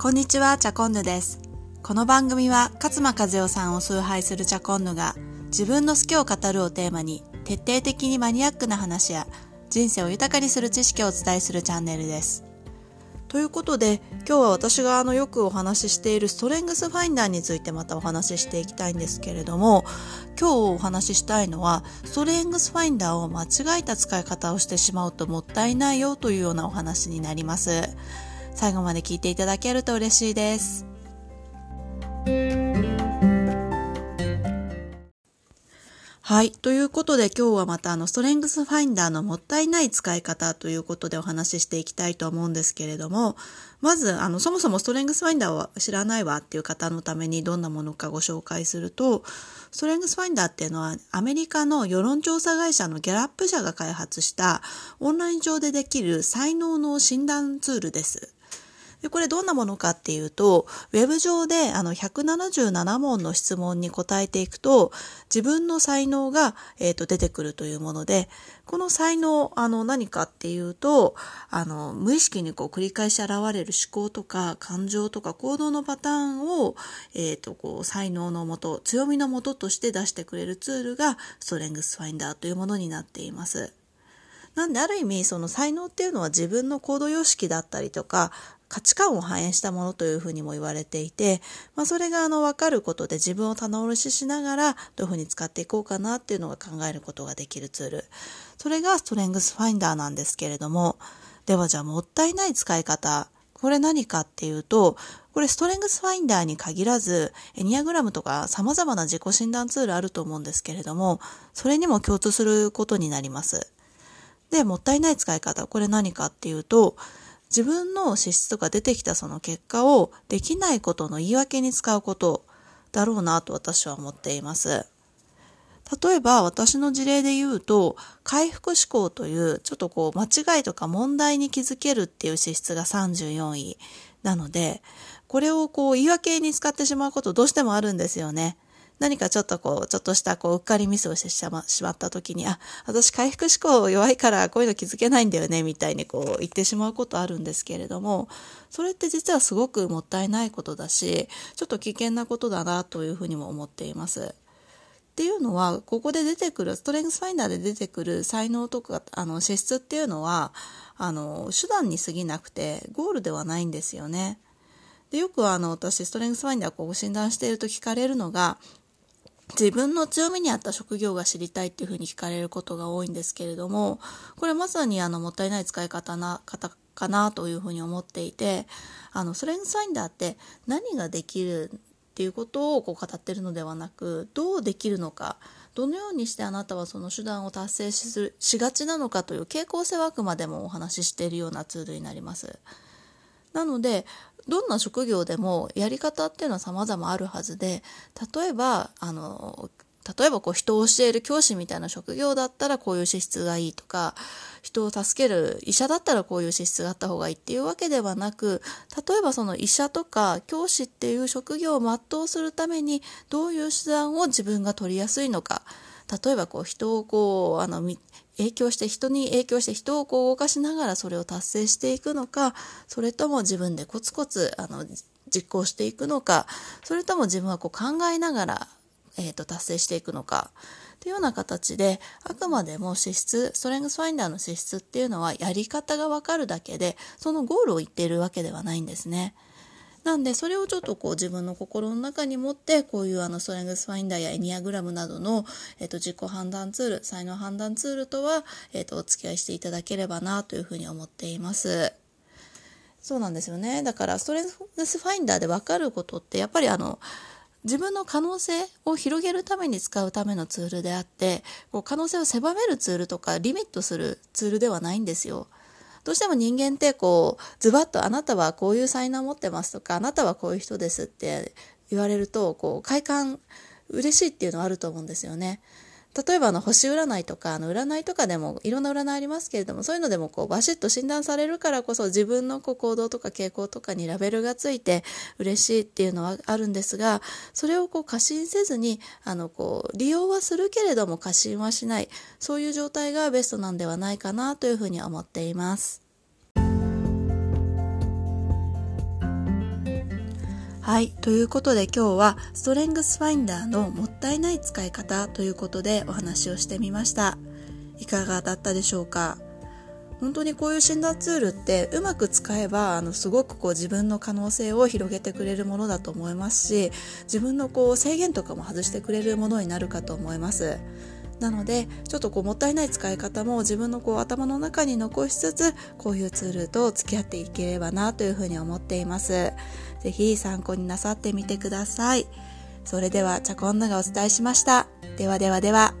こんにちは、チャコンヌです。この番組は勝間和代さんを崇拝するチャコンヌが自分の好きを語るをテーマに徹底的にマニアックな話や人生を豊かにする知識をお伝えするチャンネルです。ということで今日は私があのよくお話ししているストレングスファインダーについてまたお話ししていきたいんですけれども今日お話ししたいのはストレングスファインダーを間違えた使い方をしてしまうともったいないよというようなお話になります最後まで聞いていただけると嬉しいですはい。ということで今日はまたあのストレングスファインダーのもったいない使い方ということでお話ししていきたいと思うんですけれども、まずあのそもそもストレングスファインダーは知らないわっていう方のためにどんなものかご紹介すると、ストレングスファインダーっていうのはアメリカの世論調査会社のギャラップ社が開発したオンライン上でできる才能の診断ツールです。で、これどんなものかっていうと、ウェブ上であの177問の質問に答えていくと、自分の才能が、えー、と出てくるというもので、この才能、あの何かっていうと、あの無意識にこう繰り返し現れる思考とか感情とか行動のパターンを、えー、とこう才能のもと、強みのもととして出してくれるツールがストレングスファインダーというものになっています。なんである意味その才能っていうのは自分の行動様式だったりとか価値観を反映したものというふうにも言われていて、まあ、それがあの分かることで自分を棚卸ししながらどういうふうに使っていこうかなっていうのが考えることができるツール。それがストレングスファインダーなんですけれども、ではじゃあもったいない使い方。これ何かっていうと、これストレングスファインダーに限らず、エニアグラムとか様々な自己診断ツールあると思うんですけれども、それにも共通することになります。で、もったいない使い方。これ何かっていうと、自分の資質が出てきたその結果をできないことの言い訳に使うことだろうなと私は思っています。例えば私の事例で言うと、回復思考というちょっとこう間違いとか問題に気づけるっていう資質が34位なので、これをこう言い訳に使ってしまうことどうしてもあるんですよね。何かちょっとこう、ちょっとしたこう、うっかりミスをしてしましまった時に、あ、私回復思考弱いからこういうの気づけないんだよね、みたいにこう言ってしまうことあるんですけれども、それって実はすごくもったいないことだし、ちょっと危険なことだなというふうにも思っています。っていうのは、ここで出てくる、ストレングスファインダーで出てくる才能とか、あの、資質っていうのは、あの、手段に過ぎなくて、ゴールではないんですよね。で、よくあの、私、ストレングスファインダーこう診断していると聞かれるのが、自分の強みに合った職業が知りたいっていうふうに聞かれることが多いんですけれども、これまさにあの、もったいない使い方な、方かなというふうに思っていて、あの、ストレングスファインダーって何ができるっていうことをこう語ってるのではなく、どうできるのか、どのようにしてあなたはその手段を達成ししがちなのかという傾向性はあくまでもお話ししているようなツールになります。なので、どんな職業でもやり方っていうのは様々あるはずで、例えば、あの、例えばこう人を教える教師みたいな職業だったらこういう資質がいいとか、人を助ける医者だったらこういう資質があった方がいいっていうわけではなく、例えばその医者とか教師っていう職業を全うするためにどういう手段を自分が取りやすいのか、例えばこう人をこう、あの、影響して人に影響して人をこう動かしながらそれを達成していくのかそれとも自分でコツコツあの実行していくのかそれとも自分はこう考えながら、えー、と達成していくのかというような形であくまでも資質ストレングスファインダーの資質っていうのはやり方がわかるだけでそのゴールを言っているわけではないんですね。なんでそれをちょっとこう自分の心の中に持ってこういうあのストレングスファインダーやエニアグラムなどの、えっと自己判断ツール才能判断ツールとは、えっとお付き合いしていただければなというふうに思っています。そうなんですよね。だからストレングスファインダーで分かることってやっぱりあの自分の可能性を広げるために使うためのツールであってこう可能性を狭めるツールとかリミットするツールではないんですよ。どうしても人間ってこうズバッとあなたはこういう才能を持ってますとかあなたはこういう人ですって言われるとこう快感嬉しいっていうのはあると思うんですよね。例えばあの星占いとかあの占いとかでもいろんな占いありますけれどもそういうのでもこうバシッと診断されるからこそ自分のこう行動とか傾向とかにラベルがついて嬉しいっていうのはあるんですがそれをこう過信せずにあのこう利用はするけれども過信はしないそういう状態がベストなんではないかなというふうに思っています。はい。ということで今日はストレングスファインダーのもったいない使い方ということでお話をしてみました。いかがだったでしょうか？本当にこういう診断ツールってうまく使えばあのすごくこう自分の可能性を広げてくれるものだと思いますし自分のこう制限とかも外してくれるものになるかと思います。なのでちょっとこうもったいない使い方も自分のこう頭の中に残しつつこういうツールと付き合っていければなというふうに思っています。ぜひ参考になさってみてください。それではチャコンナがお伝えしました。ではではでは。